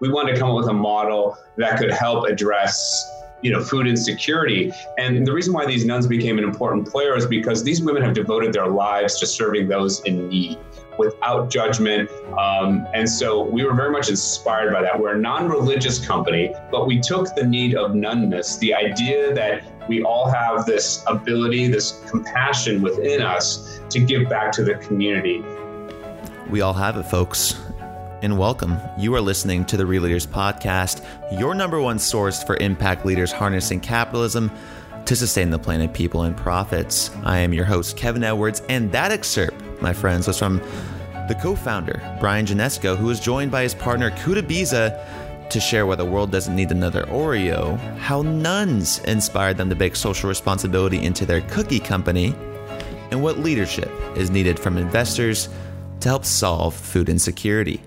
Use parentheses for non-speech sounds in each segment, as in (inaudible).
we wanted to come up with a model that could help address you know food insecurity. And the reason why these nuns became an important player is because these women have devoted their lives to serving those in need without judgment. Um, and so we were very much inspired by that. We're a non-religious company but we took the need of nunness the idea that we all have this ability this compassion within us to give back to the community. We all have it folks and welcome. You are listening to the Real Leaders Podcast, your number one source for impact leaders harnessing capitalism to sustain the planet, people, and profits. I am your host, Kevin Edwards, and that excerpt, my friends, was from the co founder, Brian Janesco, who was joined by his partner, Kuda Biza, to share why the world doesn't need another Oreo, how nuns inspired them to bake social responsibility into their cookie company, and what leadership is needed from investors to help solve food insecurity.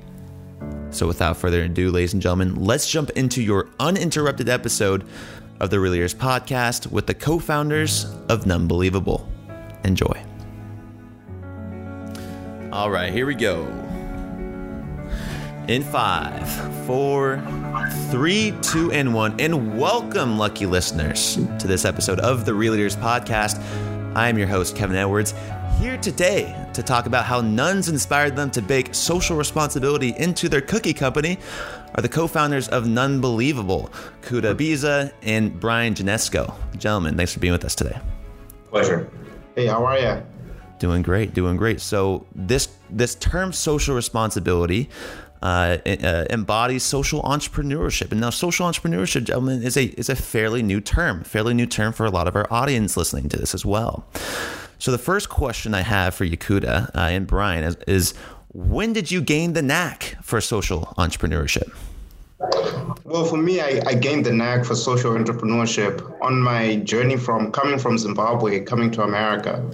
So, without further ado, ladies and gentlemen, let's jump into your uninterrupted episode of the Real Leaders podcast with the co founders of Nunbelievable. Enjoy. All right, here we go. In five, four, three, two, and one. And welcome, lucky listeners, to this episode of the Real Leaders podcast. I am your host, Kevin Edwards, here today to talk about how nuns inspired them to bake social responsibility into their cookie company are the co-founders of Nunbelievable, Kuda Biza and Brian Janesco. Gentlemen, thanks for being with us today. Pleasure. Hey, how are you? Doing great, doing great. So this this term social responsibility uh, uh, embodies social entrepreneurship. And now, social entrepreneurship, gentlemen, is a is a fairly new term, fairly new term for a lot of our audience listening to this as well. So the first question I have for Yakuda uh, and Brian is, is when did you gain the knack for social entrepreneurship? Well, for me, I, I, gained the knack for social entrepreneurship on my journey from coming from Zimbabwe, coming to America.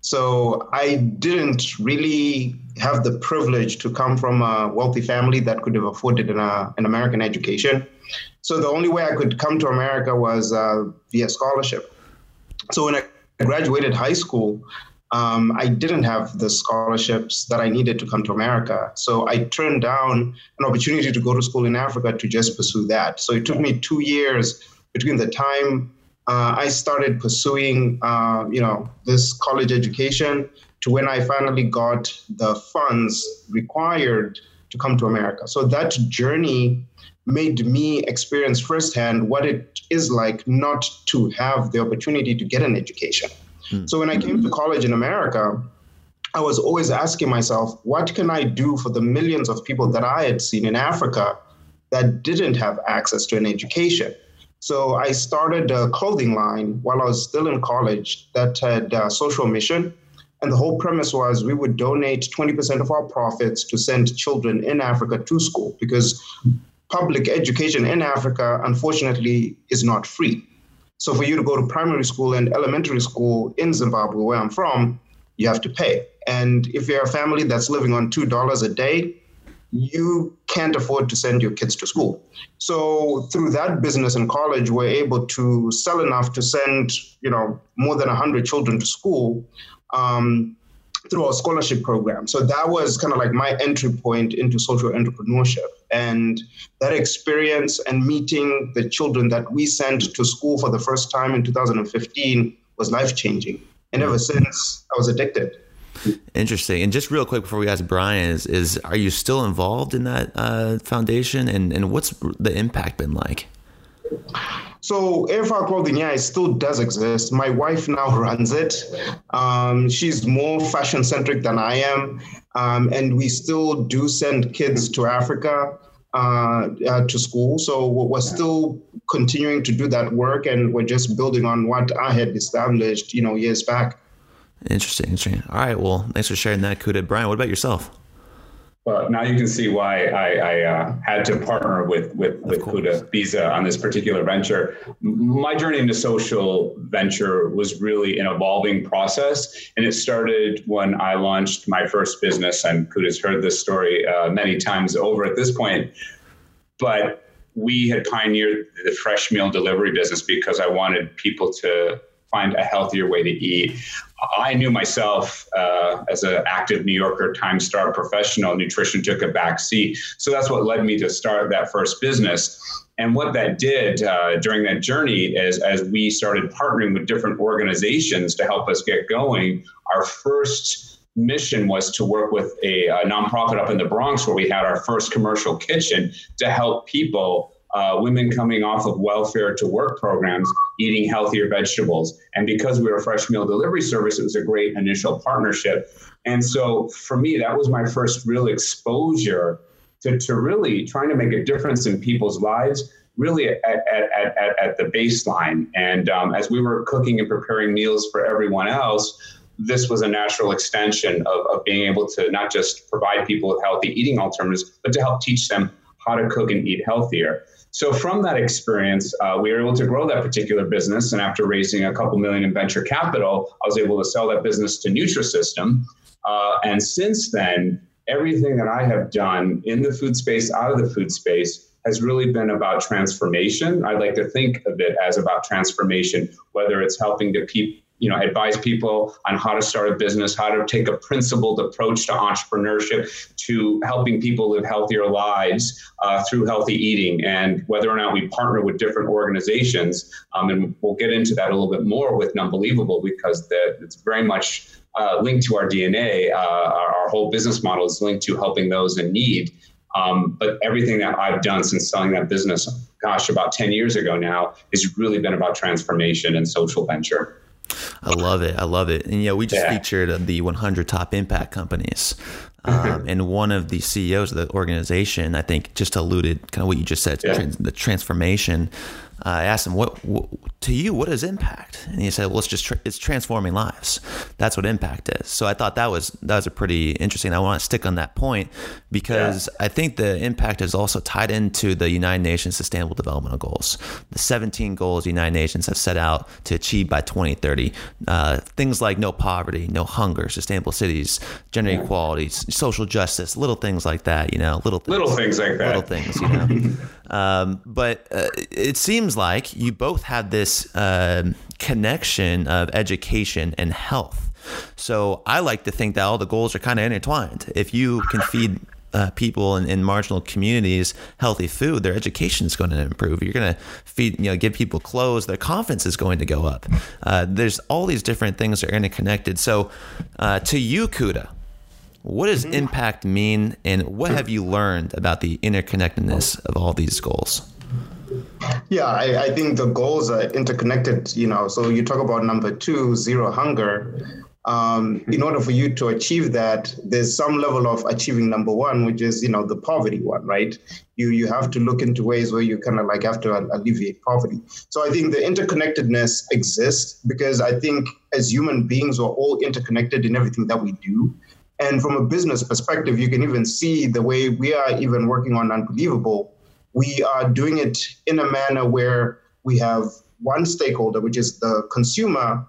So I didn't really have the privilege to come from a wealthy family that could have afforded an, uh, an American education. So the only way I could come to America was uh, via scholarship. So when I I graduated high school, um, I didn't have the scholarships that I needed to come to America. So I turned down an opportunity to go to school in Africa to just pursue that. So it took me two years between the time uh, I started pursuing, uh, you know, this college education to when I finally got the funds required to come to America. So that journey made me experience firsthand what it is like not to have the opportunity to get an education. Mm. So when I came to college in America, I was always asking myself, what can I do for the millions of people that I had seen in Africa that didn't have access to an education? So I started a clothing line while I was still in college that had a social mission. And the whole premise was we would donate 20% of our profits to send children in Africa to school because public education in Africa, unfortunately, is not free. So for you to go to primary school and elementary school in Zimbabwe, where I'm from, you have to pay. And if you're a family that's living on $2 a day, you can't afford to send your kids to school. So through that business in college, we're able to sell enough to send, you know, more than 100 children to school. Um, through our scholarship program. So that was kind of like my entry point into social entrepreneurship. And that experience and meeting the children that we sent to school for the first time in 2015 was life changing. And ever since, I was addicted. Interesting. And just real quick before we ask Brian, is, is are you still involved in that uh, foundation? And, and what's the impact been like? So AFR Clothing, yeah, it still does exist. My wife now (laughs) runs it. Um, she's more fashion centric than I am, um, and we still do send kids to Africa uh, uh, to school. So we're still continuing to do that work, and we're just building on what I had established, you know, years back. Interesting, interesting. All right, well, thanks for sharing that, Kuda. Brian, what about yourself? Well, now you can see why I, I uh, had to partner with with with Kuda Biza on this particular venture. My journey into social venture was really an evolving process, and it started when I launched my first business. And Kuda's heard this story uh, many times over at this point, but we had pioneered the fresh meal delivery business because I wanted people to find a healthier way to eat. I knew myself uh, as an active New Yorker, time star professional, nutrition took a back seat. So that's what led me to start that first business. And what that did uh, during that journey is as we started partnering with different organizations to help us get going, our first mission was to work with a, a nonprofit up in the Bronx where we had our first commercial kitchen to help people uh, women coming off of welfare to work programs eating healthier vegetables. And because we were a fresh meal delivery service, it was a great initial partnership. And so for me, that was my first real exposure to, to really trying to make a difference in people's lives, really at, at, at, at the baseline. And um, as we were cooking and preparing meals for everyone else, this was a natural extension of, of being able to not just provide people with healthy eating alternatives, but to help teach them how to cook and eat healthier. So from that experience, uh, we were able to grow that particular business. And after raising a couple million in venture capital, I was able to sell that business to Nutrisystem. Uh, and since then, everything that I have done in the food space, out of the food space, has really been about transformation. I like to think of it as about transformation, whether it's helping to keep you know advise people on how to start a business how to take a principled approach to entrepreneurship to helping people live healthier lives uh, through healthy eating and whether or not we partner with different organizations um, and we'll get into that a little bit more with Nunbelievable because the, it's very much uh, linked to our dna uh, our, our, whole business model is linked to helping those in need. Um, but everything that i've done since selling that business gosh about 10 years ago now has really been about transformation and social venture I love it. I love it. And yeah, we just yeah. featured the 100 top impact companies. Mm-hmm. Um, and one of the CEOs of the organization, I think, just alluded kind of what you just said, yeah. trans- the transformation. I asked him, "What, what to you? What is impact?" And he said, "Well, it's just tra- it's transforming lives. That's what impact is." So I thought that was that was a pretty interesting. I want to stick on that point because yeah. I think the impact is also tied into the United Nations Sustainable Development Goals, the 17 goals the United Nations have set out to achieve by 2030. Uh, things like no poverty, no hunger, sustainable cities, gender yeah. equality, social justice, little things like that. You know, little things, little things like that, little things. You know, (laughs) um, but uh, it seems like you both had this uh, connection of education and health. So I like to think that all the goals are kind of intertwined. If you can feed uh, people in, in, marginal communities healthy food, their education is going to improve. You're going to feed, you know, give people clothes. Their confidence is going to go up. Uh, there's all these different things that are interconnected. So, uh, to you, Kuda, what does mm-hmm. impact mean, and what have you learned about the interconnectedness of all these goals? Yeah, I, I, think the goals are interconnected, you know. So you talk about number two, zero hunger. Um, in order for you to achieve that, there's some level of achieving number one, which is, you know, the poverty one, right? You you have to look into ways where you kind of like have to alleviate poverty. So I think the interconnectedness exists because I think as human beings, we're all interconnected in everything that we do. And from a business perspective, you can even see the way we are even working on Nunbelievable. we are doing it in a manner where we have one stakeholder, which is the consumer,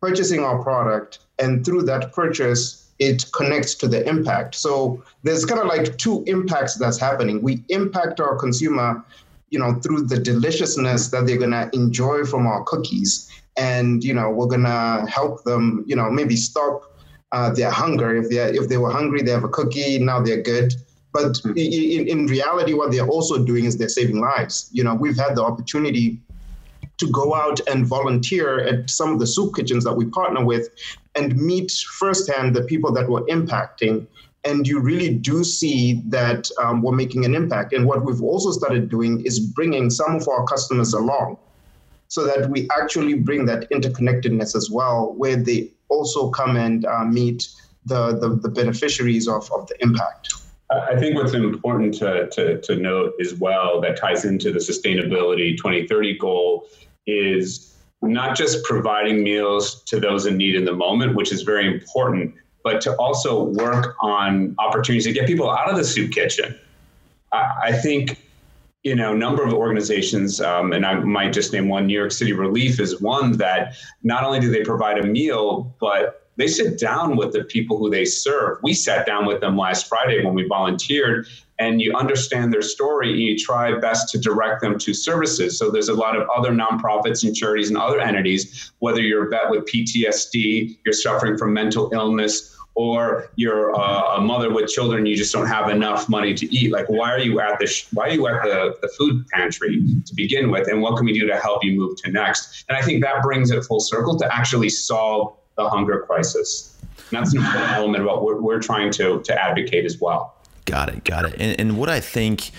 purchasing our product, and through that purchase, it connects to the impact. So there's kind of like two impacts that's happening. We impact our consumer, you know, through the deliciousness that they're gonna enjoy from our cookies, and you know, we're gonna help them, you know, maybe stop uh, their hunger. If they if they were hungry, they have a cookie. Now they're good. But hmm. in, in reality, what they're also doing is they're saving lives. You know, we've had the opportunity to go out and volunteer at some of the soup kitchens that we partner with and meet firsthand the people that we're impacting. And you really do see that um, we're making an impact. And what we've also started doing is bringing some of our customers along so that we actually bring that interconnectedness as well, where they also come and uh, meet the, the, the beneficiaries of, of the impact. I think what's important to, to, to note as well that ties into the sustainability 2030 goal is not just providing meals to those in need in the moment, which is very important, but to also work on opportunities to get people out of the soup kitchen. I, I think, you know, number of organizations, um, and I might just name one, New York City Relief is one that not only do they provide a meal, but they sit down with the people who they serve. We sat down with them last Friday when we volunteered, and you understand their story you try best to direct them to services. So there's a lot of other nonprofits and charities and other entities, whether you're a vet with PTSD, you're suffering from mental illness, or you're uh, a mother with children, you just don't have enough money to eat. Like, why are you at the sh- why are you at the, the food pantry to begin with, and what can we do to help you move to next? And I think that brings it full circle to actually solve the hunger crisis. And that's an important element about what we're trying to to advocate as well. Got it, got it. And, and, what I think,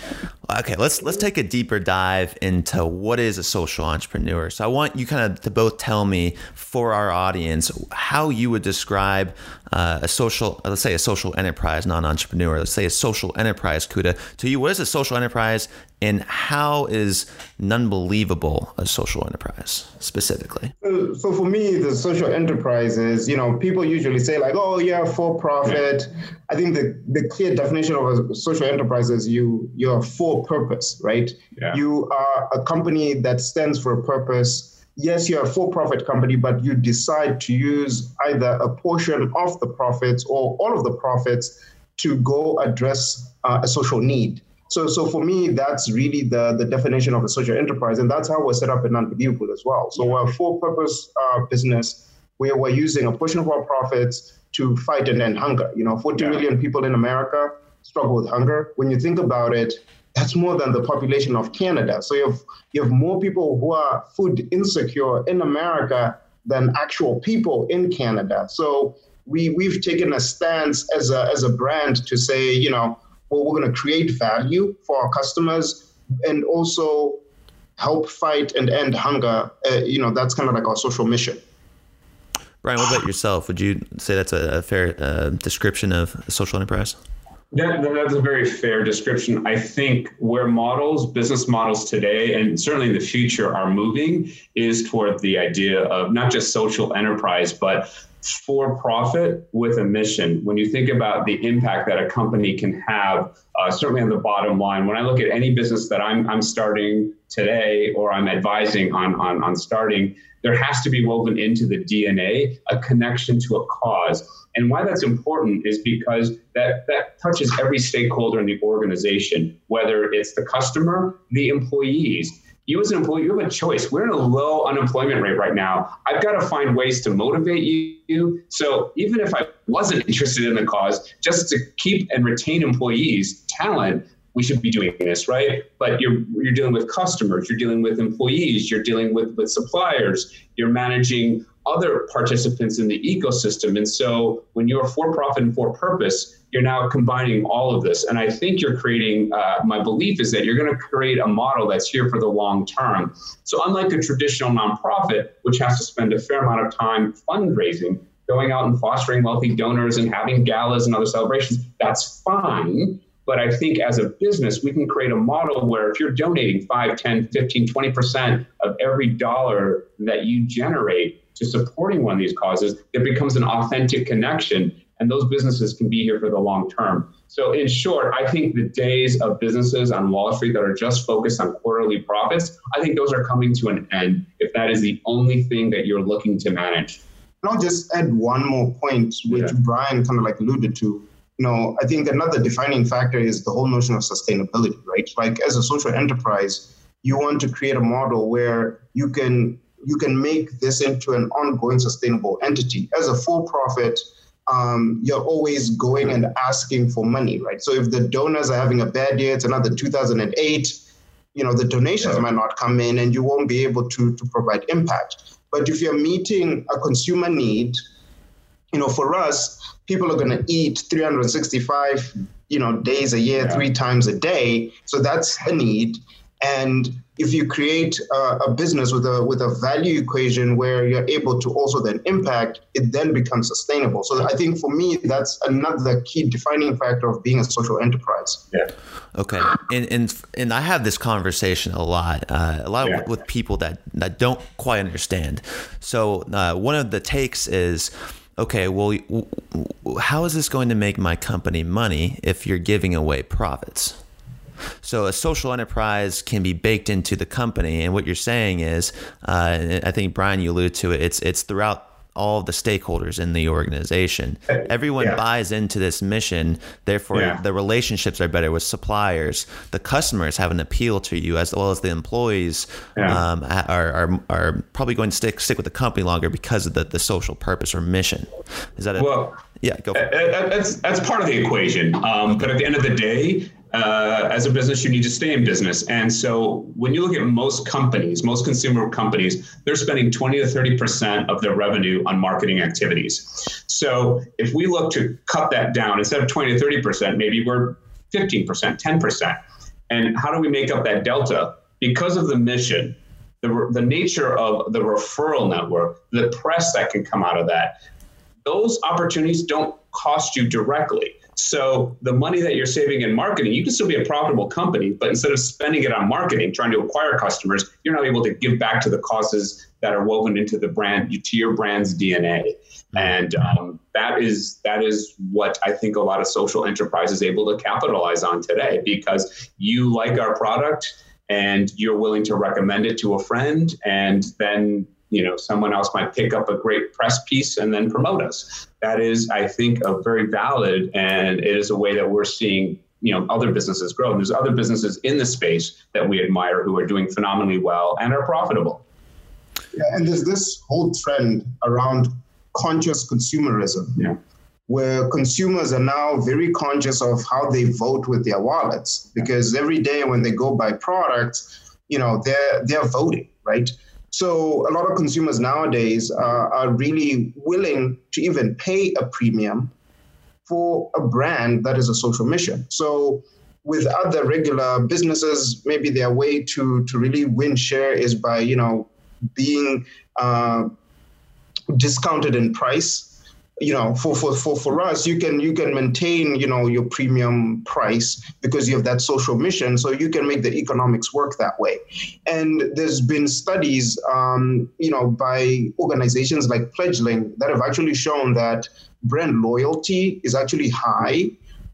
okay, let's let's take a deeper dive into what is a social entrepreneur. So I want you kind of to both tell me for our audience how you would describe uh, a social, let's say a social enterprise, non-entrepreneur. Let's say a social enterprise, Kuda. To you, what is a social enterprise, and how is Nunbelievable a social enterprise specifically? So for me, the social enterprise is, you know, people usually say like, oh yeah, for profit. I think the, the clear definition of a social enterprise is you you're for purpose, right? Yeah. You are a company that stands for a purpose yes, you're a for profit company, but you decide to use either a portion of the profits or all of the profits to go address uh, a social need. So, so for me, that's really the, the definition of a social enterprise. And that's how we're set up in Nunbelievable as well. So we're a for purpose uh, business where we're using a portion of our profits to fight and end hunger. You know, 40 yeah. million people in America struggle with hunger. When you think about it, that's more than the population of Canada. So you have you have more people who are food insecure in America than actual people in Canada. So we we've taken a stance as a as a brand to say, you know, well, we're going to create value for our customers and also help fight and end hunger. Uh, you know, that's kind of like our social mission. Brian, what about yourself? Would you say that's a, fair uh, description of social enterprise? That, that's a very fair description. I think where models, business models today, and certainly in the future are moving is toward the idea of not just social enterprise, but for profit with a mission. When you think about the impact that a company can have, uh, certainly on the bottom line, when I look at any business that I'm, I'm starting today or I'm advising on, on, on starting, there has to be woven into the DNA a connection to a cause. And why that's important is because that, that touches every stakeholder in the organization, whether it's the customer, the employees. You as an employee, you have a choice. We're in a low unemployment rate right now. I've got to find ways to motivate you. So even if I wasn't interested in the cause, just to keep and retain employees, talent, we should be doing this, right? But you're you're dealing with customers, you're dealing with employees, you're dealing with with suppliers, you're managing other participants in the ecosystem. And so when you're for profit and for purpose, you're now combining all of this. And I think you're creating, uh, my belief is that you're going to create a model that's here for the long term. So, unlike a traditional nonprofit, which has to spend a fair amount of time fundraising, going out and fostering wealthy donors and having galas and other celebrations, that's fine. But I think as a business, we can create a model where if you're donating 5, 10, 15, 20% of every dollar that you generate to supporting one of these causes, it becomes an authentic connection. And those businesses can be here for the long term. So, in short, I think the days of businesses on Wall Street that are just focused on quarterly profits, I think those are coming to an end if that is the only thing that you're looking to manage. And I'll just add one more point, which yeah. Brian kind of like alluded to you know, I think another defining factor is the whole notion of sustainability, right? Like as a social enterprise, you want to create a model where you can you can make this into an ongoing sustainable entity. As a for-profit, um, you're always going and asking for money, right? So if the donors are having a bad year, it's another 2008. You know, the donations yeah. might not come in, and you won't be able to to provide impact. But if you're meeting a consumer need, you know, for us, people are going to eat 365 you know days a year yeah. three times a day. So that's a need. And if you create a, a, business with a with a value equation where you're able to also then impact it then becomes sustainable. So i think for me that's another key defining factor of being a social enterprise. Yeah. Okay. And and, and i have this conversation a lot uh, a lot yeah. with people that that don't quite understand. So uh, one of the takes is okay, well, how is this going to make my company money if you're giving away profits? So a social enterprise can be baked into the company, and what you're saying is, uh, I think Brian, you alluded to it. It's it's throughout all the stakeholders in the organization. Everyone yeah. buys into this mission. Therefore, yeah. the relationships are better with suppliers. The customers have an appeal to you, as well as the employees yeah. um, are, are, are probably going to stick stick with the company longer because of the, the social purpose or mission. Is that a, well? Yeah, go. For it. That's that's part of the equation. Um, but at the end of the day, uh, as a business, you need to stay in business. And so when you look at most companies, most consumer companies, they're spending 20 to 30% of their revenue on marketing activities. So if we look to cut that down, instead of 20 to 30%, maybe we're 15%, 10%. And how do we make up that delta? Because of the mission, the, the nature of the referral network, the press that can come out of that, those opportunities don't cost you directly. So the money that you're saving in marketing, you can still be a profitable company, but instead of spending it on marketing, trying to acquire customers, you're not able to give back to the causes that are woven into the brand, to your brand's DNA. And um, that is that is what I think a lot of social enterprise is able to capitalize on today because you like our product and you're willing to recommend it to a friend and then you know someone else might pick up a great press piece and then promote us. That is i think a very valid and it is a way that we're seeing you know other businesses grow. And there's other businesses in the space that we admire who are doing phenomenally well and are profitable. Yeah and there's this whole trend around conscious consumerism yeah. where consumers are now very conscious of how they vote with their wallets. Because every day when they go buy products you know they're they're voting right so a lot of consumers nowadays are, are really willing to even pay a premium for a brand that is a social mission. So with other regular businesses, maybe their way to to really win share is by you know being uh, discounted in price you know for, for for for us you can you can maintain you know your premium price because you have that social mission. So you can make the economics work that way. And there's been studies um, you know by organizations like pledgelink that have actually shown that brand loyalty is actually high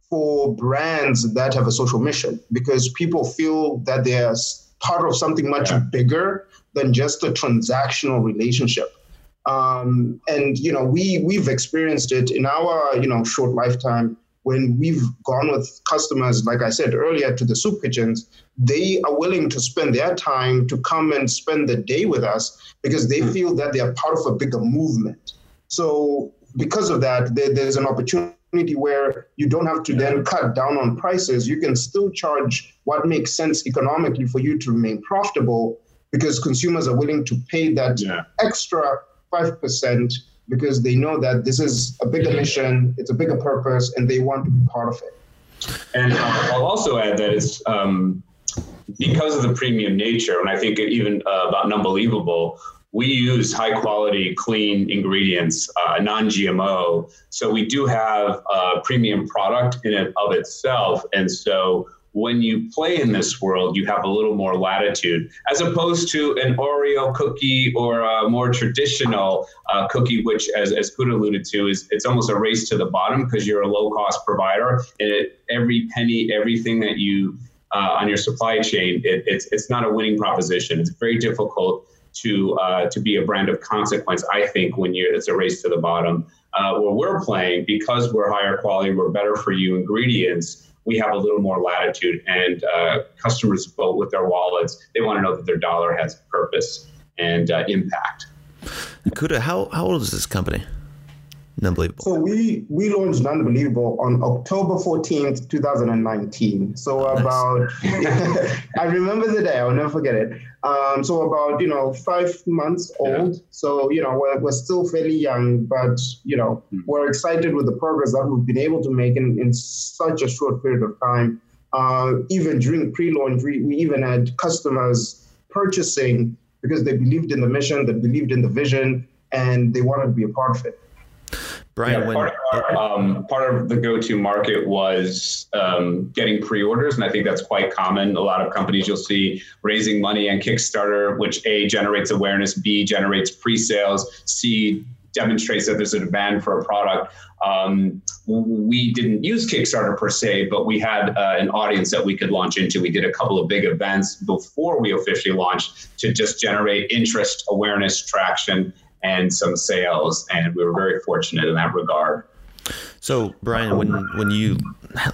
for brands that have a social mission because people feel that they're part of something much yeah. bigger than just a transactional relationship um, and you know, we we've experienced it in our you know short lifetime when we've gone with customers, like I said earlier, to the soup kitchens. They are willing to spend their time to come and spend the day with us because they mm. feel that they are part of a bigger movement. So because of that, there, there's an opportunity where you don't have to then cut down on prices. You can still charge what makes sense economically for you to remain profitable because consumers are willing to pay that yeah. extra 5% because they know that this is a bigger mission, it's a bigger purpose, and they want to be part of it. And uh, I'll also add that it's um, because of the premium nature, and I think even uh, about Nunbelievable, we use high quality, clean ingredients, uh, non GMO. So we do have a premium product in and of itself. And so when you play in this world, you have a little more latitude, as opposed to an Oreo cookie or a more traditional uh, cookie, which, as, as Put alluded to, is it's almost a race to the bottom because you're a low cost provider. And it, every penny, everything that you uh, on your supply chain, it, it's it's not a winning proposition. It's very difficult to uh, to be a brand of consequence. I think when you're it's a race to the bottom. Uh, where we're playing because we're higher quality, we're better for you ingredients we have a little more latitude and uh, customers vote with their wallets. They want to know that their dollar has purpose and uh, impact. Kuda, how, how old is this company? Nunbelievable. So we we launched Nunbelievable on October 14th, 2019. So oh, about (laughs) (laughs) I remember the day, I'll never forget it. Um, so about you know five months old. Yeah. So you know we're, we're still fairly young, but you know mm-hmm. we're excited with the progress that we've been able to make in, in such a short period of time. Uh, even during pre-launch, we, we even had customers purchasing because they believed in the mission, they believed in the vision, and they wanted to be a part of it. Brian, yeah, part, of our, um, part, of the go-to market was um, getting pre-orders, and I think that's quite common. A lot of companies you'll see raising money on Kickstarter, which a generates awareness, b generates pre-sales, c demonstrates that there's a demand for a product. Um, we didn't use Kickstarter per se, but we had uh, an audience that we could launch into. We did a couple of big events before we officially launched to just generate interest, awareness, traction and some sales. And we were very fortunate in that regard. So, Brian, when when you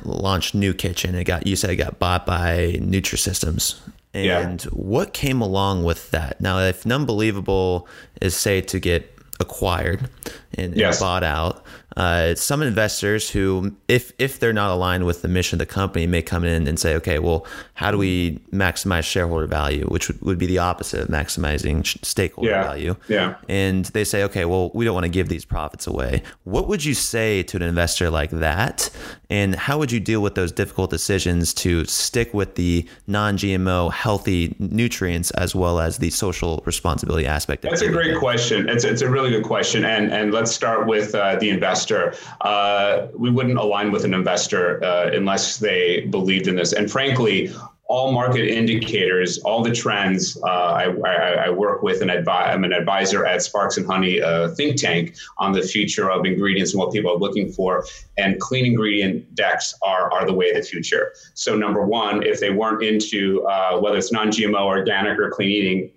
launched NuKitchen, it got you said it got bought by Nutrisystems. And yeah. what came along with that? Now, if Nunbelievable is say to get acquired and, yes. and bought out, uh, some investors who, if if they're not aligned with the mission of the company, may come in and say, okay, well, how do we maximize shareholder value, which would, would be the opposite of maximizing stakeholder yeah. value. Yeah. And they say, okay, well, we don't want to give these profits away. What would you say to an investor like that? And how would you deal with those difficult decisions to stick with the non-GMO healthy nutrients as well as the social responsibility aspect? That's a great question. It's, it's a really good question. And and let's start with uh, the investor investor, uh, we wouldn't align with an investor uh, unless they believed in this. And frankly, all market indicators, all the trends. Uh, I, I, I, work with and advi- I'm an advisor at Sparks and Honey, a think tank, on the future of ingredients and what people are looking for. And clean ingredient decks are, are the way of the future. So, number one, if they weren't into uh, whether it's non GMO, organic, or clean eating,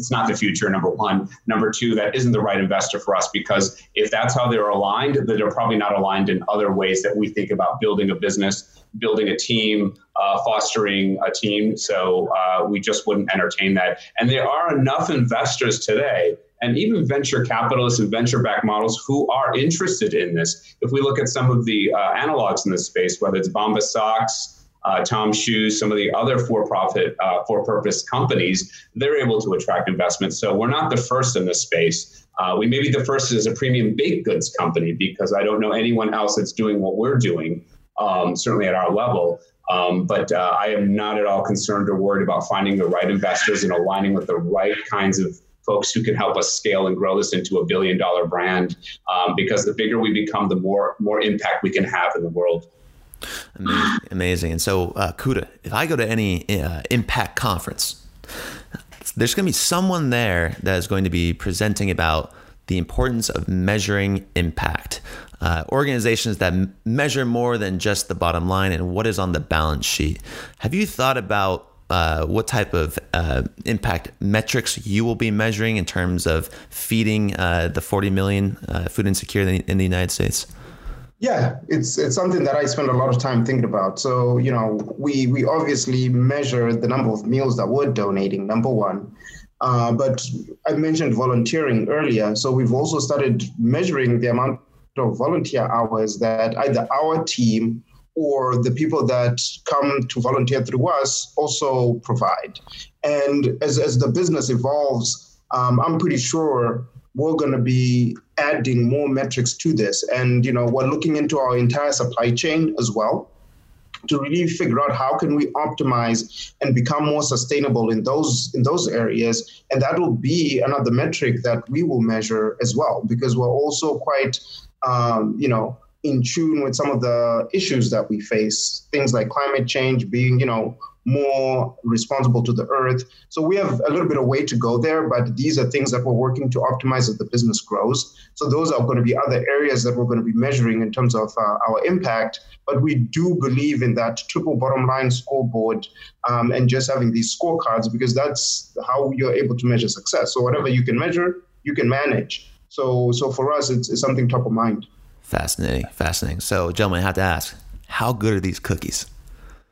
it's not the future, number one. Number two, that isn't the right investor for us because if that's how they're aligned, then they're probably not aligned in other ways that we think about building a business, building a team, uh, fostering a team. So uh, we just wouldn't entertain that. And there are enough investors today and even venture capitalists and venture backed models who are interested in this. If we look at some of the uh, analogs in this space, whether it's Bombas Socks, uh, Tom Shoes, some of the other for-profit, uh, for-purpose companies, they're able to attract investment. So we're not the first in this space. Uh, we may be the first as a premium baked goods company because I don't know anyone else that's doing what we're doing, um, certainly at our level. Um, but uh, I am not at all concerned or worried about finding the right investors and aligning with the right kinds of folks who can help us scale and grow this into a billion dollar brand. Um, because the bigger we become, the more more impact we can have in the world. Amazing. Amazing. And so, uh, Kuda, if I go to any uh, impact conference, there's going to be someone there that is going to be presenting about the importance of measuring impact. Uh, organizations that m- measure more than just the bottom line and what is on the balance sheet. Have you thought about uh, what type of uh, impact metrics you will be measuring in terms of feeding uh, the 40 million uh, food insecure in the, in the United States? Yeah, it's it's something that I spend a lot of time thinking about. So you know, we we obviously measure the number of meals that we're donating. Number one, uh, but I mentioned volunteering earlier. So we've also started measuring the amount of volunteer hours that either our team or the people that come to volunteer through us also provide. And as as the business evolves, um, I'm pretty sure we're going to be adding more metrics to this. And, you know, we're looking into our entire supply chain as well to really figure out how can we optimize and become more sustainable in those in those areas and that will be another metric that we will measure as well because we're also quite um, you know in tune with some of the issues that we face things like climate change being you know more responsible to the earth. So we have a little bit of way to go there, but these are things that we're working to optimize as the business grows. So those are going to be other areas that we're going to be measuring in terms of uh, our impact. But we do believe in that triple bottom line scoreboard um, and just having these scorecards because that's how you're able to measure success. So whatever you can measure, you can manage. So so for us, it's, it's something top of mind. Fascinating, fascinating. So, gentlemen, I have to ask, how good are these cookies?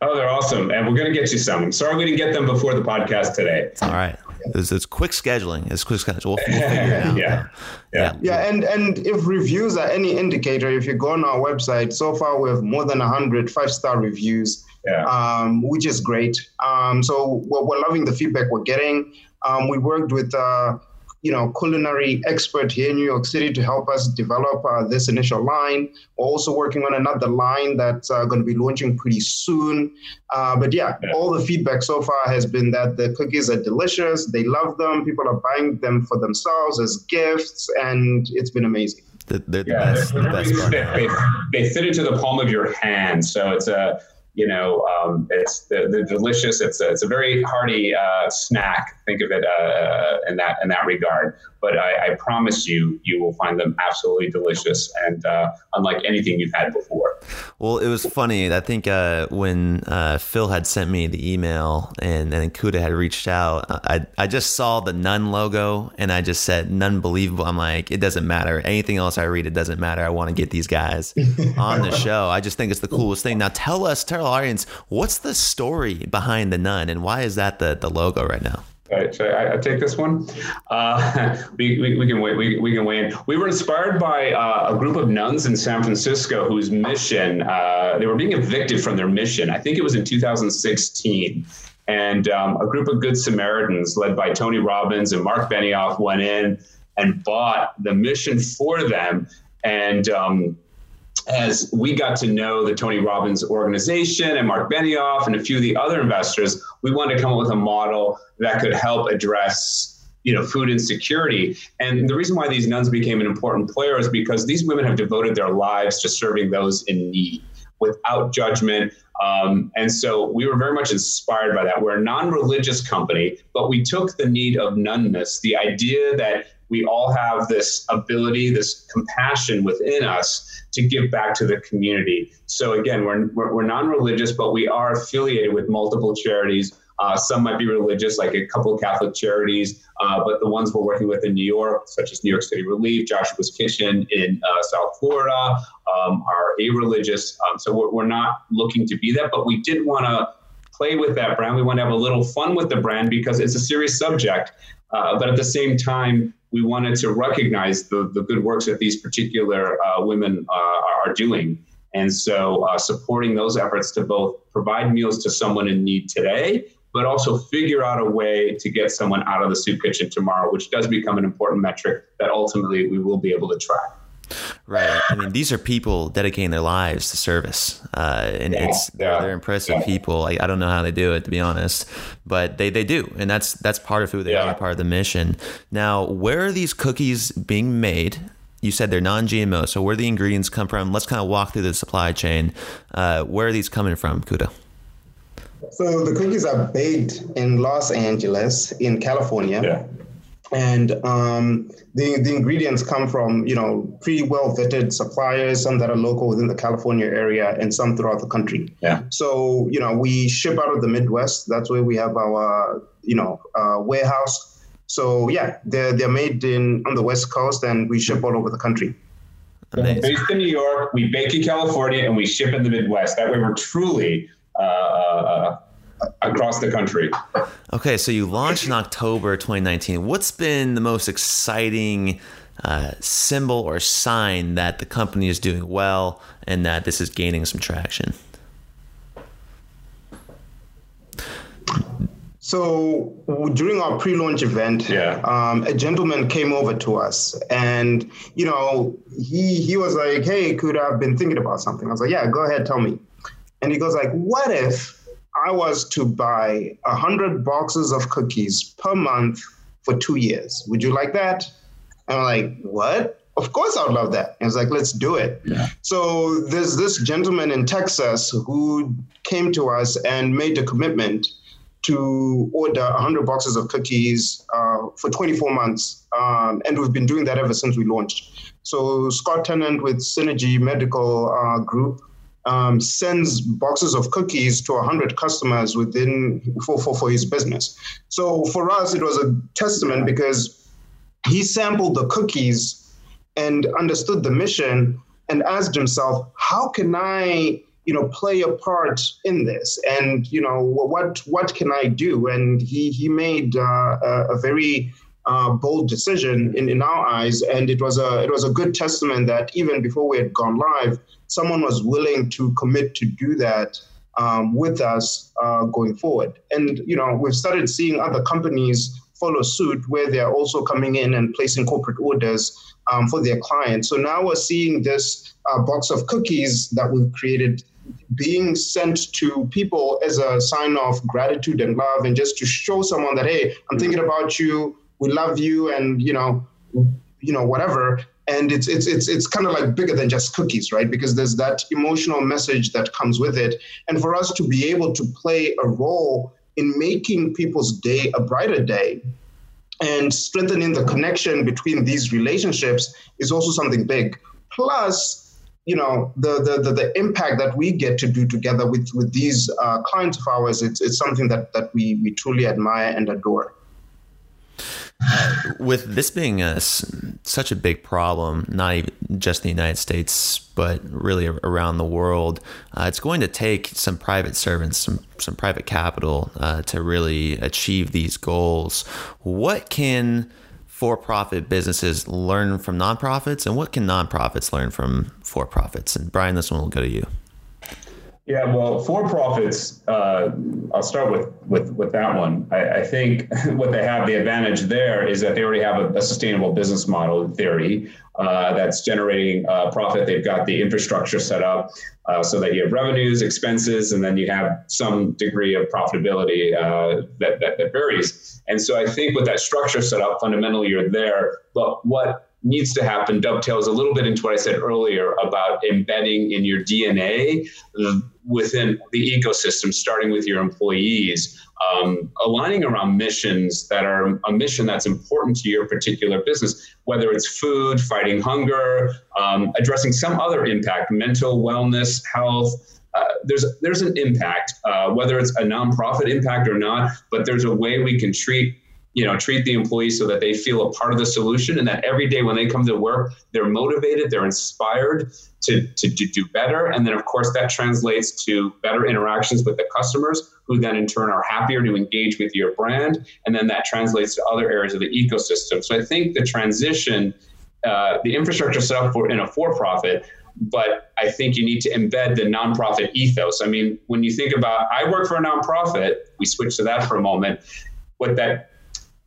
Oh, they're awesome. And we're going to get you some. Sorry we didn't get them before the podcast today. All right. It's, it's quick scheduling. It's quick scheduling. We'll, we'll figure it (laughs) out. yeah. yeah. Yeah. And, and if reviews are any indicator, if you go on our website, so far we have more than 100 five star reviews, yeah. um, which is great. Um, so we're, we're loving the feedback we're getting. Um, we worked with uh, you know, culinary expert here in New York City to help us develop uh, this initial line. We're also working on another line that's uh, going to be launching pretty soon. Uh, but yeah, yeah, all the feedback so far has been that the cookies are delicious. They love them. People are buying them for themselves as gifts, and it's been amazing. The, the, yeah, best, the best they, they, they fit into the palm of your hand. So it's a you know, um, it's the, the delicious. It's a, it's a very hearty uh, snack. Think of it uh, in that in that regard. But I, I, promise you, you will find them absolutely delicious and uh, unlike anything you've had before. Well, it was funny. I think uh, when uh, Phil had sent me the email and and Kuda had reached out, I I just saw the Nun logo and I just said Nun believable. I'm like, it doesn't matter. Anything else I read, it doesn't matter. I want to get these guys (laughs) on the show. I just think it's the coolest thing. Now tell us, tell audience, what's the story behind the nun and why is that the, the logo right now? All right, should I, I take this one? Uh, (laughs) we, we, we, can wait. We, we can wait. We were inspired by uh, a group of nuns in San Francisco whose mission uh, they were being evicted from their mission. I think it was in 2016, and um, a group of good Samaritans led by Tony Robbins and Mark Benioff went in and bought the mission for them, and um, as we got to know the Tony Robbins organization and Mark Benioff and a few of the other investors, we wanted to come up with a model that could help address you know food insecurity. And the reason why these nuns became an important player is because these women have devoted their lives to serving those in need without judgment. Um, and so we were very much inspired by that. We're a non-religious company but we took the need of nunness the idea that we all have this ability this compassion within us to give back to the community. So again, we're, we're, we're non-religious, but we are affiliated with multiple charities. Uh, some might be religious, like a couple of Catholic charities, uh, but the ones we're working with in New York, such as New York City Relief, Joshua's Kitchen in uh, South Florida, um, are a-religious. Um, so we're, we're not looking to be that, but we did want to play with that brand. We want to have a little fun with the brand because it's a serious subject. Uh, but at the same time, we wanted to recognize the, the good works that these particular uh, women uh, are doing. And so uh, supporting those efforts to both provide meals to someone in need today, but also figure out a way to get someone out of the soup kitchen tomorrow, which does become an important metric that ultimately we will be able to track. Right. I mean, these are people dedicating their lives to service, uh, and yeah, it's yeah, they're impressive yeah. people. I, I don't know how they do it, to be honest, but they, they do, and that's that's part of who they are, part of the mission. Now, where are these cookies being made? You said they're non-GMO, so where the ingredients come from? Let's kind of walk through the supply chain. Uh, where are these coming from, Kuda? So the cookies are baked in Los Angeles, in California. Yeah and um, the the ingredients come from you know pretty well vetted suppliers, some that are local within the California area, and some throughout the country. Yeah. So you know we ship out of the Midwest. That's where we have our you know uh, warehouse. So yeah, they're they're made in on the West Coast, and we ship all over the country. Amazing. Based in New York, we bake in California, and we ship in the Midwest. That way, we're truly. Uh, uh across the country. Okay, so you launched in October 2019. What's been the most exciting uh, symbol or sign that the company is doing well and that this is gaining some traction? So during our pre-launch event, yeah. um, a gentleman came over to us, and you know, he he was like, "Hey, could I've been thinking about something?" I was like, "Yeah, go ahead, tell me." And he goes like, "What if I was to buy 100 boxes of cookies per month for two years, would you like that? And I'm like, what? Of course, I would love that. And it's like, let's do it. Yeah. So there's this gentleman in Texas who came to us and made a commitment to order 100 boxes of cookies uh, for 24 months. Um, and we've been doing that ever since we launched. So Scott Tennant with Synergy Medical uh, Group um, sends boxes of cookies to 100 customers within for, for, for his business. So for us, it was a testament because he sampled the cookies and understood the mission and asked himself, how can I, you know, play a part in this? And, you know, what, what can I do? And he, he made uh, a, a very uh, bold decision in, in our eyes. And it was a it was a good testament that even before we had gone live, someone was willing to commit to do that um, with us uh, going forward. And you know, we've started seeing other companies follow suit where they're also coming in and placing corporate orders um, for their clients. So now we're seeing this uh, box of cookies that we've created being sent to people as a sign of gratitude and love and just to show someone that hey i'm thinking about you we love you and you know you know whatever and it's it's it's it's kind of like bigger than just cookies, right? Because there's that emotional message that comes with it, and for us to be able to play a role in making people's day a brighter day and strengthening the connection between these relationships is also something big. Plus, you know the, the the, the impact that we get to do together with with these uh, clients of ours it's, it's something that that we we truly admire and adore with this being a, such a big problem, not even just the United States, but really around the world, uh, it's going to take some private servants, some some private capital uh, to really achieve these goals. What can for-profit businesses learn from nonprofits, and what can nonprofits learn from for-profits? And Brian, this one will go to you. Yeah, well, for profits, uh, I'll start with, with, with that one. I, I, think (laughs) what they have, the advantage there is that they already have a, a sustainable business model in theory uh, that's generating uh, profit. They've got the infrastructure set up uh, so that you have revenues, expenses, and then you have some degree of profitability uh, that, that, that varies. And so I think with that structure set up, fundamentally you're there. But what needs to happen dovetails a little bit into what I said earlier about embedding in your DNA within the ecosystem, starting with your employees, um, aligning around missions that are a mission that's important to your particular business, whether it's food, fighting hunger, um, addressing some other impact, mental wellness, health. Uh, there's there's an impact, uh, whether it's a nonprofit impact or not, but there's a way we can treat you know treat the employees so that they feel a part of the solution and that every day when they come to work they're motivated they're inspired to, to, to do better and then of course that translates to better interactions with the customers who then in turn are happier to engage with your brand and then that translates to other areas of the ecosystem so i think the transition uh, the infrastructure set up for in a for-profit but I think you need to embed the nonprofit ethos. I mean, when you think about, I work for a nonprofit, we switch to that for a moment. What that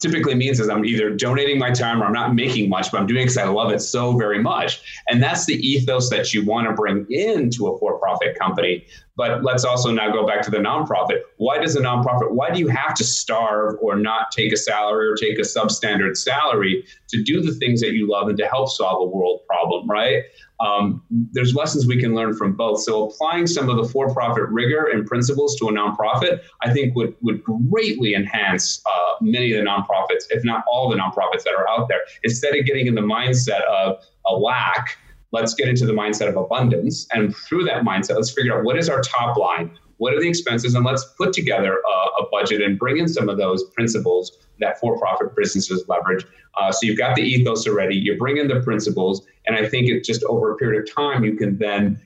typically means is I'm either donating my time or I'm not making much, but I'm doing it because I love it so very much. And that's the ethos that you want to bring into a for profit company. But let's also now go back to the nonprofit. Why does a nonprofit, why do you have to starve or not take a salary or take a substandard salary to do the things that you love and to help solve a world problem, right? Um, there's lessons we can learn from both. So applying some of the for-profit rigor and principles to a nonprofit, I think would would greatly enhance uh, many of the nonprofits, if not all the nonprofits that are out there. Instead of getting in the mindset of a lack, let's get into the mindset of abundance, and through that mindset, let's figure out what is our top line, what are the expenses, and let's put together a, a budget and bring in some of those principles that for-profit businesses leverage. Uh, so you've got the ethos already, you bring in the principles, and I think it's just over a period of time you can then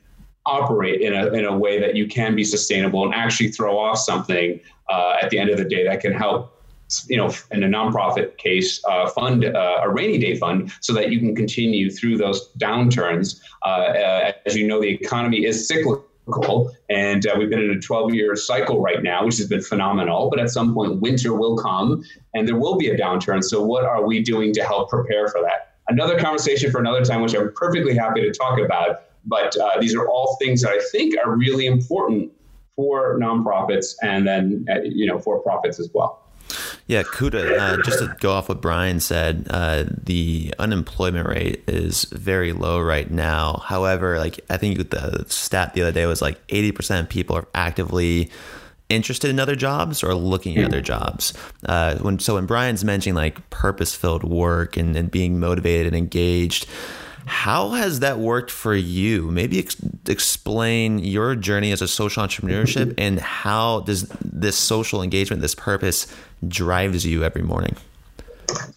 operate in a, in a way that you can be sustainable and actually throw off something uh, at the end of the day that can help you know, in a nonprofit case, uh, fund uh, a rainy day fund so that you can continue through those downturns. Uh, uh as you know, the economy is cyclical and uh, we've been in a 12 year cycle right now, which has been phenomenal. But at some point, winter will come and there will be a downturn. So, what are we doing to help prepare for that? Another conversation for another time, which I'm perfectly happy to talk about. But uh, these are all things that I think are really important for nonprofits and then, uh, you know, for profits as well. Yeah, Kuda, uh, just to go off what Brian said, uh, the unemployment rate is very low right now. However, like I think the stat the other day was like 80% of people are actively interested in other jobs or looking at other jobs. Uh, when so when Brian's mentioning like purpose filled work and, and being motivated and engaged, how has that worked for you? Maybe ex- explain your journey as a social entrepreneurship (laughs) and how does this social engagement, this purpose, drives you every morning?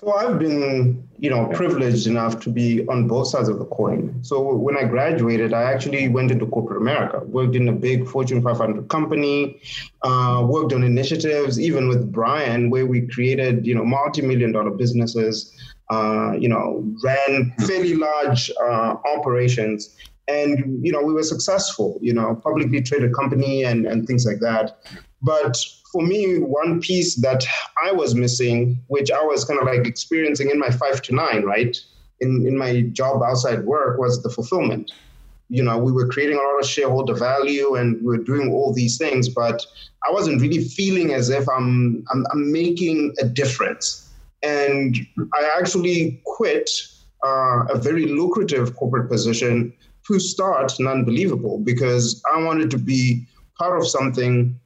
So I've been, you know, privileged enough to be on both sides of the coin. So when I graduated, I actually went into corporate America, worked in a big Fortune 500 company, uh, worked on initiatives, even with Brian, where we created, you know, multi-million dollar businesses uh, you know, ran fairly large uh, operations. And, you know, we were successful, you know, publicly traded company and, and things like that. But for me, one piece that I was missing, which I was kind of like experiencing in my five to nine, right? In, in my job outside work was the fulfillment. You know, we were creating a lot of shareholder value and we were doing all these things, but I wasn't really feeling as if I'm, I'm, I'm making a difference and I actually quit uh, a very lucrative corporate position to start Nunbelievable because I wanted to be part of something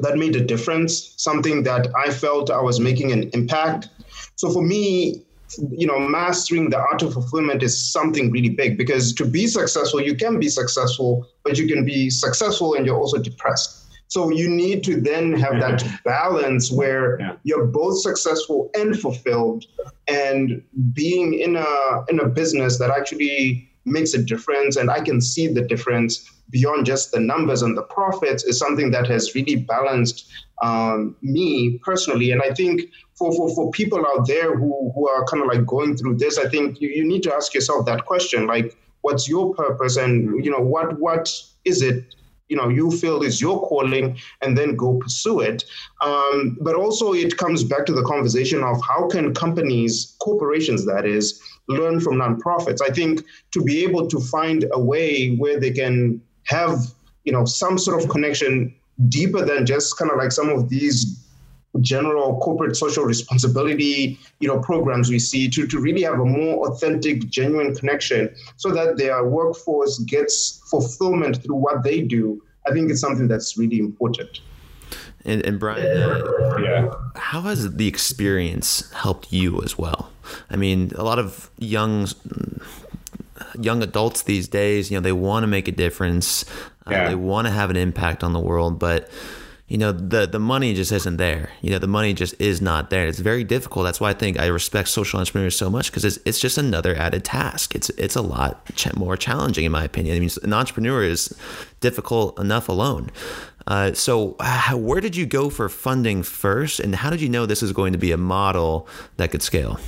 that made a difference, something that I felt I was making an impact. So for me, you know, mastering the art of fulfillment is something really big because to be successful, you can be successful, but you can be successful and you're also depressed. So you need to then have that (laughs) balance where yeah. you're both successful and fulfilled, and being in a in a business that actually makes a difference, and I can see the difference beyond just the numbers and the profits is something that has really balanced um, me personally. And I think for, for, for people out there who, who are kind of like going through this, I think you, you need to ask yourself that question, like, what's your purpose? And, you know, what what is it you know you feel is your calling and then go pursue it. Um, but also it comes back to the conversation of how can companies corporations that is learn from nonprofits. I think to be able to find a way where they can have you know some sort of connection deeper than just kind of like some of these general corporate social responsibility you know programs we see to, to really have a more authentic genuine connection so that their workforce gets fulfillment through what they do i think it's something that's really important and, and brian uh, yeah how has the experience helped you as well i mean a lot of young young adults these days, you know, they want to make a difference. Uh, yeah. They want to have an impact on the world, but you know the the money just isn't there. You know the money just is not there. It's very difficult. That's why i think i respect social entrepreneurs so much because it's, it's just another added task. It's it's a lot ch- more challenging in my opinion. I mean an entrepreneur is difficult enough alone. Uh, so where did you go for funding first and how did you know this is going to be a model that could scale?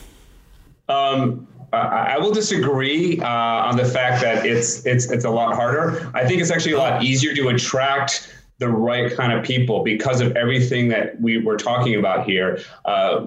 Um, I will disagree uh, on the fact that it's it's it's a lot harder. I think it's actually a lot easier to attract the right kind of people because of everything that we were talking about here. Uh,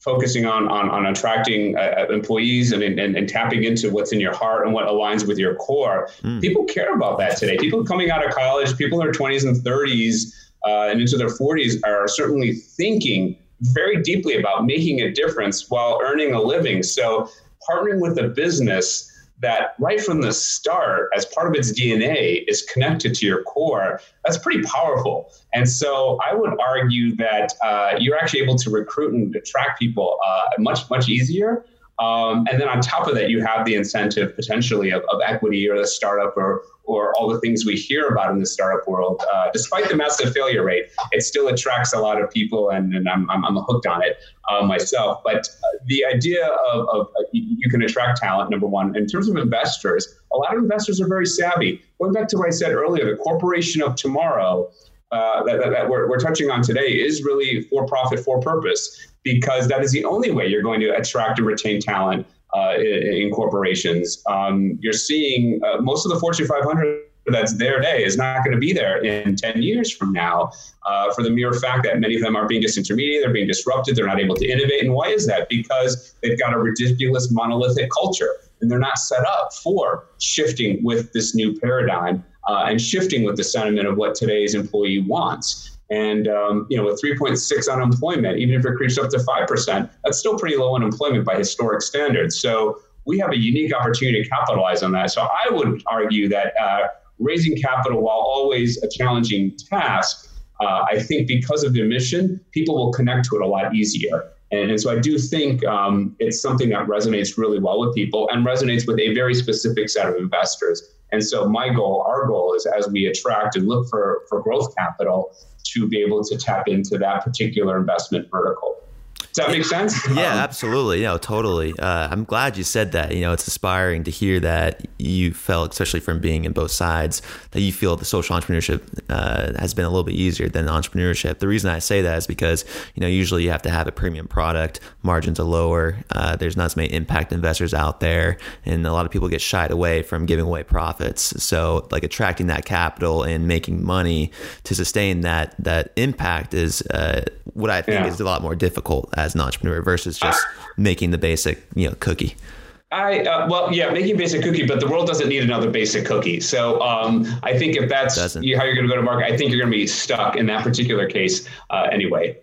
focusing on on, on attracting uh, employees and, and, and tapping into what's in your heart and what aligns with your core. Mm. People care about that today. People coming out of college, people in their 20s and 30s uh, and into their 40s are certainly thinking very deeply about making a difference while earning a living. So partnering with a business that right from the start, as part of its DNA, is connected to your core, that's pretty powerful. And so I would argue that uh, you're actually able to recruit and attract people uh, much, much easier. Um, and then on top of that, you have the incentive potentially of, of equity or the startup or, or all the things we hear about in the startup world. Uh, despite the massive failure rate, it still attracts a lot of people, and, and I'm, I'm, I'm hooked on it uh, myself. But uh, the idea of, of uh, you can attract talent, number one. In terms of investors, a lot of investors are very savvy. Going back to what I said earlier, the corporation of tomorrow. Uh, that, that, that we're, we're touching on today is really for profit, for purpose, because that is the only way you're going to attract and retain talent uh, in, corporations. Um, you're seeing uh, most of the Fortune 500 that's there today is not going to be there in 10 years from now uh, for the mere fact that many of them are being disintermediated, they're being disrupted, they're not able to innovate. And why is that? Because they've got a ridiculous monolithic culture and they're not set up for shifting with this new paradigm uh, and shifting with the sentiment of what today's employee wants. And um, you know, with 3.6 unemployment, even if it creeps up to five percent, that's still pretty low unemployment by historic standards. So we have a unique opportunity to capitalize on that. So I would argue that uh, raising capital, while always a challenging task, uh, I think because of the mission, people will connect to it a lot easier. And, and so I do think um, it's something that resonates really well with people and resonates with a very specific set of investors. And so my goal, our goal is as we attract and look for, for growth capital, to be able to tap into that particular investment vertical. Does that make sense? (laughs) Yeah, um, absolutely. No, totally. Uh, I'm glad you said that. You know, it's inspiring to hear that you felt, especially from being in both sides, that you feel the social entrepreneurship uh, has been a little bit easier than entrepreneurship. The reason I say that is because you know usually you have to have a premium product, margins are lower, uh, there's not as many impact investors out there, and a lot of people get shied away from giving away profits. So, like attracting that capital and making money to sustain that that impact is uh, what I think yeah. is a lot more difficult as an entrepreneur versus just making the basic you know cookie. I uh, well, yeah, making basic cookie, but the world doesn't need another basic cookie. So um, I think if that's how you're going to go to market, I think you're going to be stuck in that particular case uh, anyway.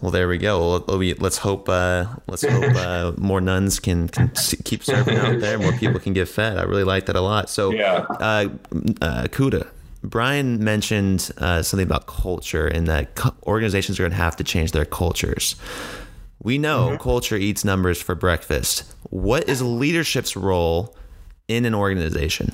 Well, there we go. Well, let's hope uh, let's hope uh, (laughs) more nuns can, can keep serving out there. More people can get fed. I really like that a lot. So, yeah. uh, uh Kuda, Brian mentioned uh, something about culture and that co- organizations are going to have to change their cultures. We know mm-hmm. culture eats numbers for breakfast. What is leadership's role in an organization?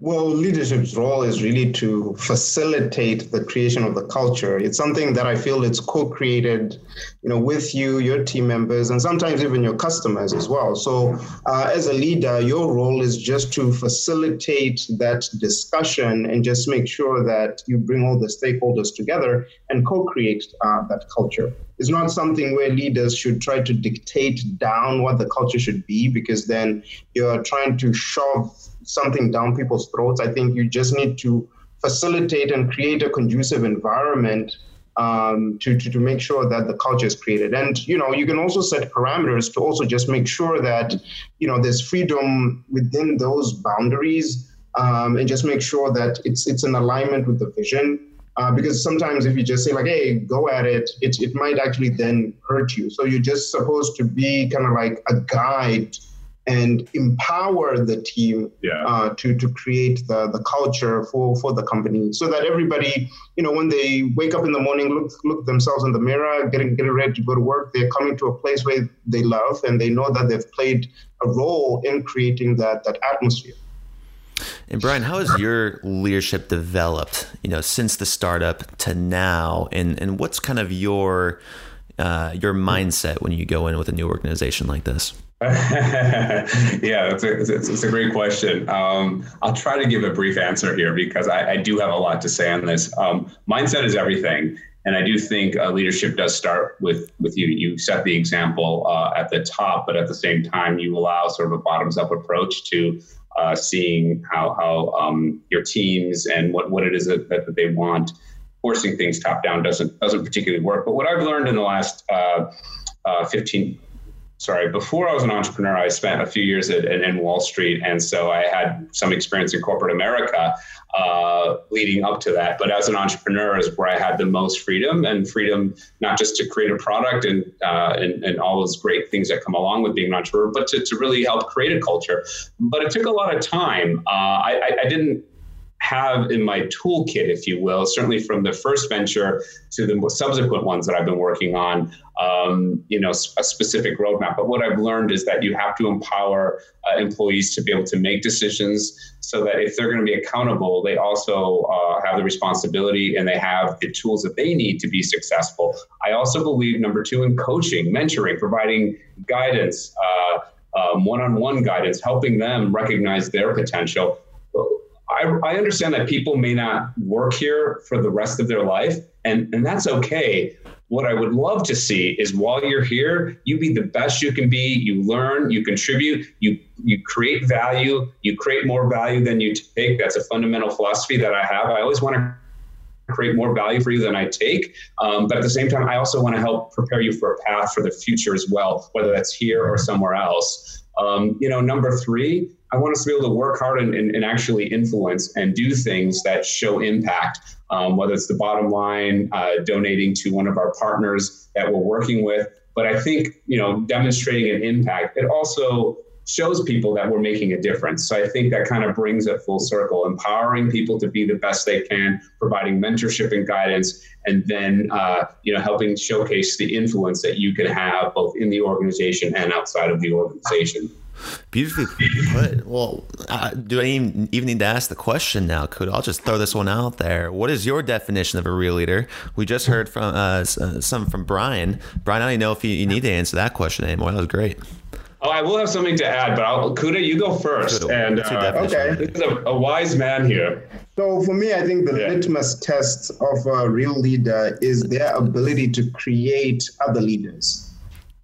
Well, leadership's role is really to facilitate the creation of the culture. It's something that I feel it's co-created, you know, with you, your team members, and sometimes even your customers as well. So, uh, as a leader, your role is just to facilitate that discussion and just make sure that you bring all the stakeholders together and co-create uh, that culture. It's not something where leaders should try to dictate down what the culture should be, because then you're trying to shove something down people's throats. I think you just need to facilitate and create a conducive environment um, to, to, to make sure that the culture is created. And, you know, you can also set parameters to also just make sure that, you know, there's freedom within those boundaries um, and just make sure that it's, it's in alignment with the vision. Uh, because sometimes if you just say like, hey, go at it, it, it might actually then hurt you. So you're just supposed to be kind of like a guide and empower the team yeah. uh, to to create the the culture for for the company so that everybody you know when they wake up in the morning look look themselves in the mirror getting getting ready to go to work they're coming to a place where they love and they know that they've played a role in creating that that atmosphere and Brian, how has your leadership developed, you know, since the startup to now? And and what's kind of your uh, your mindset when you go in with a new organization like this? (laughs) yeah, it's a, it's, it's a great question. Um, I'll try to give a brief answer here because I, I do have a lot to say on this. Um, mindset is everything. And I do think uh, leadership does start with with you. You set the example uh, at the top, but at the same time, you allow sort of a bottoms up approach to uh, seeing how how um, your teams and what what it is that, that they want. Forcing things top down doesn't doesn't particularly work. But what I've learned in the last uh, uh, 15 sorry, before I was an entrepreneur, I spent a few years at, at, in Wall Street. And so I had some experience in corporate America uh, leading up to that. But as an entrepreneur is where I had the most freedom and freedom, not just to create a product and, uh, and, and, all those great things that come along with being an entrepreneur, but to, to really help create a culture. But it took a lot of time. Uh, I, I didn't have in my toolkit, if you will, certainly from the first venture to the subsequent ones that I've been working on, um, you know, a specific roadmap. But what I've learned is that you have to empower uh, employees to be able to make decisions so that if they're going to be accountable, they also uh, have the responsibility and they have the tools that they need to be successful. I also believe, number two, in coaching, mentoring, providing guidance. Uh, um, one-on-one guidance, helping them recognize their potential I, I understand that people may not work here for the rest of their life, and, and that's okay. What I would love to see is while you're here, you be the best you can be. You learn, you contribute, you you create value, you create more value than you take. That's a fundamental philosophy that I have. I always want to create more value for you than I take. Um, but at the same time, I also want to help prepare you for a path for the future as well, whether that's here or somewhere else. Um, you know, number three, I want us to be able to work hard and, and, and actually influence and do things that show impact, um, whether it's the bottom line, uh, donating to one of our partners that we're working with. But I think, you know, demonstrating an impact, it also shows people that we're making a difference. So I think that kind of brings it full circle, empowering people to be the best they can, providing mentorship and guidance, and then uh, you know helping showcase the influence that you can have both in the organization and outside of the organization. Beautifully put. Well, do I even, even need to ask the question now? Kuda I'll just throw this one out there? What is your definition of a real leader? We just heard from uh, uh some from Brian. Brian, I don't even know if you, you need to answer that question anymore. That was great. Oh, I will have something to add, but I'll, Kuda, you go first. Kuda, and uh, okay, this is a, a, wise man here. So for me, I think the yeah. litmus test of a real leader is their ability to create other leaders.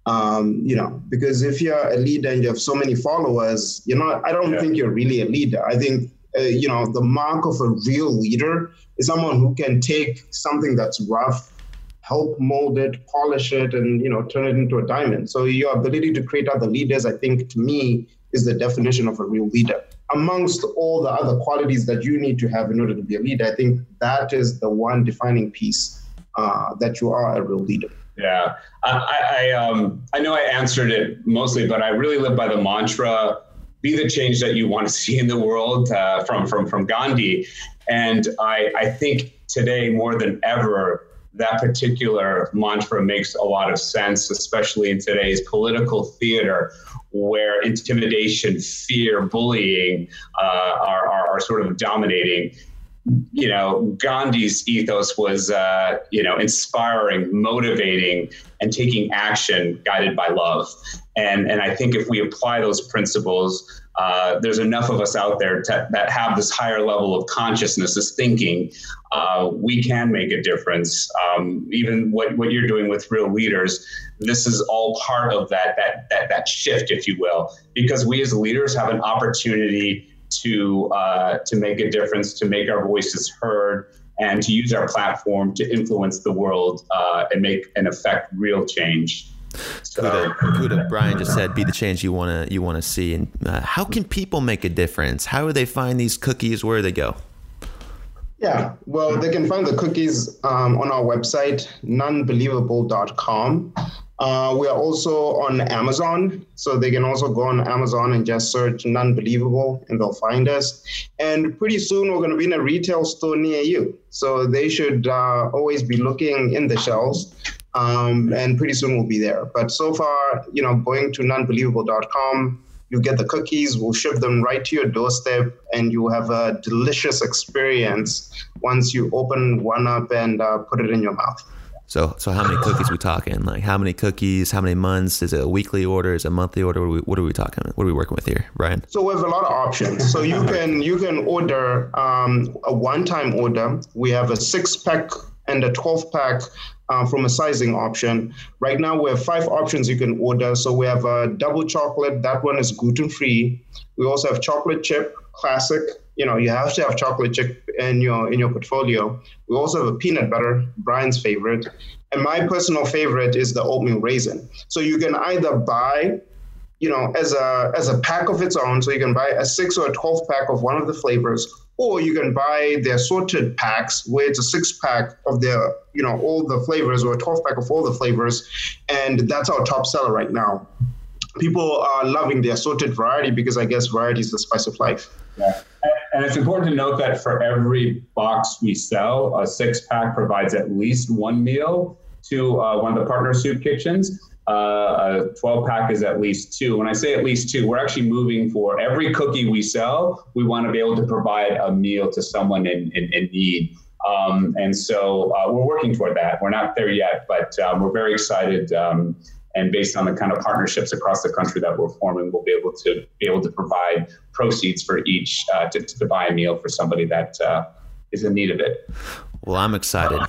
Um, you know, because if you're a leader and you have so many followers, you know, I don't yeah. think you're really a leader. I think, uh, you know, the mark of a real leader is someone who can take something that's rough, help mold it, polish it, and, you know, turn it into a diamond. So your ability to create other leaders, I think, to me, is the definition of a real leader. Amongst all the other qualities that you need to have in order to be a leader, I think that is the one defining piece uh, that you are a real leader. Yeah, I, I, um, I know I answered it mostly, but I really live by the mantra: be the change that you want to see in the world. Uh, from from from Gandhi, and I I think today more than ever that particular mantra makes a lot of sense, especially in today's political theater where intimidation, fear, bullying uh, are, are, are, sort of dominating. You know, Gandhi's ethos was, uh, you know, inspiring, motivating, and taking action guided by love. And, and I think if we apply those principles, uh, there's enough of us out there to, that have this higher level of consciousness, this thinking. Uh, we can make a difference. Um, even what, what you're doing with real leaders, this is all part of that, that, that, that shift, if you will, because we as leaders have an opportunity to, uh, to make a difference, to make our voices heard, and to use our platform to influence the world uh, and make and affect real change. Kuda, Kuda, Brian just said, "Be the change you want to you want to see." And uh, how can people make a difference? How do they find these cookies? Where do they go? Yeah, well, they can find the cookies um, on our website, Nunbelievable.com. Uh, we are also on Amazon, so they can also go on Amazon and just search Nunbelievable and they'll find us. And pretty soon we're going to be in a retail store near you. So they should uh, always be looking in the shelves um, and pretty soon we'll be there. But so far, you know, going to Nunbelievable.com, you get the cookies, we'll ship them right to your doorstep, and you have a delicious experience once you open one up and uh, put it in your mouth. So, so how many cookies we talking? Like, how many cookies? How many months? Is it a weekly order? Is it a monthly order? What are we, what are we talking? What are we working with here, Brian? So we have a lot of options. So you can you can order um, a one-time order. We have a six-pack and a 12-pack uh, from a sizing option. Right now, we have five options you can order. So we have a double chocolate. That one is gluten free. We also have chocolate chip classic. You know, you have to have chocolate chip in your in your portfolio. We also have a peanut butter, Brian's favorite, and my personal favorite is the oatmeal raisin. So you can either buy you know, as a as a pack of its own. So you can buy a six or a twelve pack of one of the flavors, or you can buy the assorted packs where it's a six pack of their, you know, all the flavors or a 12 pack of all the flavors. And that's our top seller right now. People are loving the assorted variety because I guess variety is the spice of life. Yeah. And it's important to note that for every box we sell, a six pack provides at least one meal to uh, one of the partner soup kitchens uh, a 12 pack is at least two. When I say at least two, we're actually moving for every cookie we sell, we want to be able to provide a meal to someone in, in, in need. Um, and so uh, we're working toward that. We're not there yet, but um, we're very excited. Um, and based on the kind of partnerships across the country that we're forming, we'll be able to be able to provide proceeds for each uh, to, to, buy a meal for somebody that uh, is in need of it. Well, I'm excited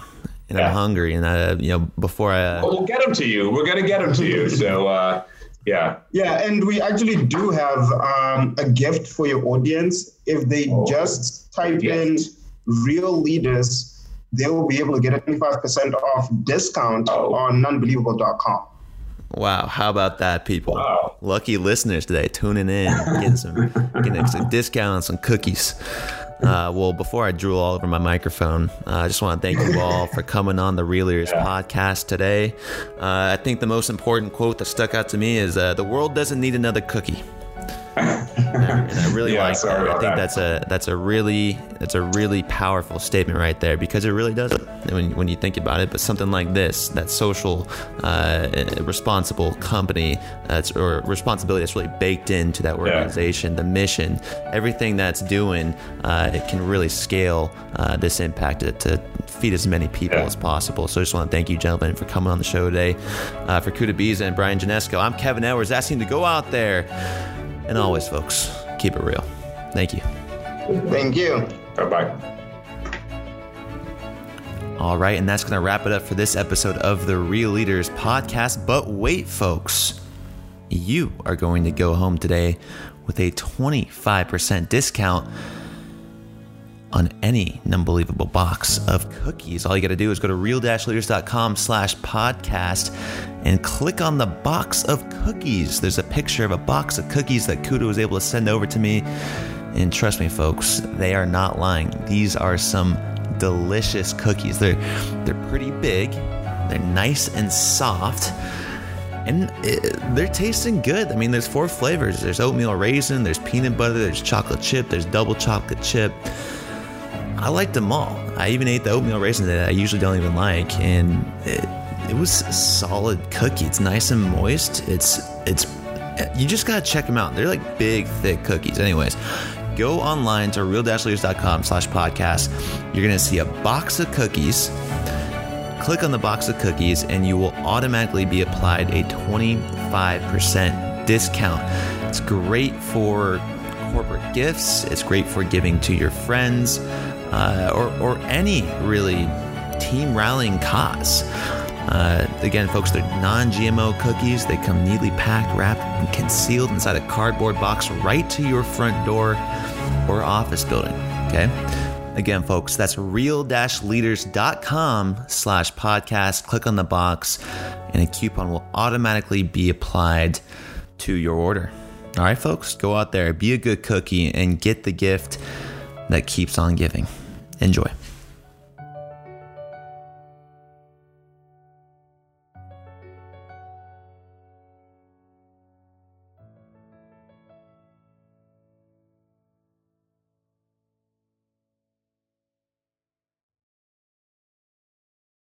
and yeah. I'm hungry, and I, you know, before I, uh, well, we'll get them to you. We're gonna get them to you. So, uh, yeah, yeah, and we actually do have um, a gift for your audience. If they oh, just type in "real leaders," they will be able to get a 25% off discount oh. on Nunbelievable.com. Wow, how about that, people? Wow. Lucky listeners today tuning in, getting some getting some (laughs) discount on some cookies. Uh, well, before I drool all over my microphone, uh, I just want to thank you all for coming on the Real yeah. podcast today. Uh, I think the most important quote that stuck out to me is uh, "The world doesn't need another cookie." And I really (laughs) yeah, like that. I think that. that's a that's a really that's a really powerful statement right there because it really does when when you think about it. But something like this, that social uh, responsible company that's or responsibility that's really baked into that organization, yeah. the mission, everything that's doing, uh, it can really scale uh, this impact to, to, feed as many people yeah. as possible. So I just want to thank you, gentlemen, for coming on the show today. Uh, for Kuda Biza and Brian Janesco, I'm Kevin Edwards, asking to go out there and always, folks, keep it real. Thank you. Thank you. Bye bye. All right, and that's going to wrap it up for this episode of the Real Leaders podcast. But wait, folks, you are going to go home today with a 25% discount on any Nunbelievable box of cookies. All you got to do is go to real-leaders.com slash podcast and click on the box of cookies. There's a picture of a box of cookies that Kuda was able to send over to me. And trust me, folks, they are not lying. These are some delicious cookies. They're they're pretty big, they're nice and soft, and it, they're tasting good. I mean, there's four flavors. There's oatmeal raisin, there's peanut butter, there's chocolate chip, there's double chocolate chip. I liked them all. I even ate the oatmeal raisin that I usually don't even like, and it, it was a solid cookie. It's nice and moist. It's it's you just gotta check them out. They're like big, thick cookies. Anyways, go online to real-leaders.com slash podcast. You're gonna see a box of cookies. Click on the box of cookies, and you will automatically be applied a 25% discount. It's great for corporate gifts. It's great for giving to your friends uh, or, or any really team rallying cause. Uh, again, folks, they're non GMO cookies. They come neatly packed, wrapped, and concealed inside a cardboard box right to your front door or office building. Okay. Again, folks, that's real-leaders.com slash podcast. Click on the box and a coupon will automatically be applied to your order. All right, folks, go out there, be a good cookie, and get the gift that keeps on giving. Enjoy.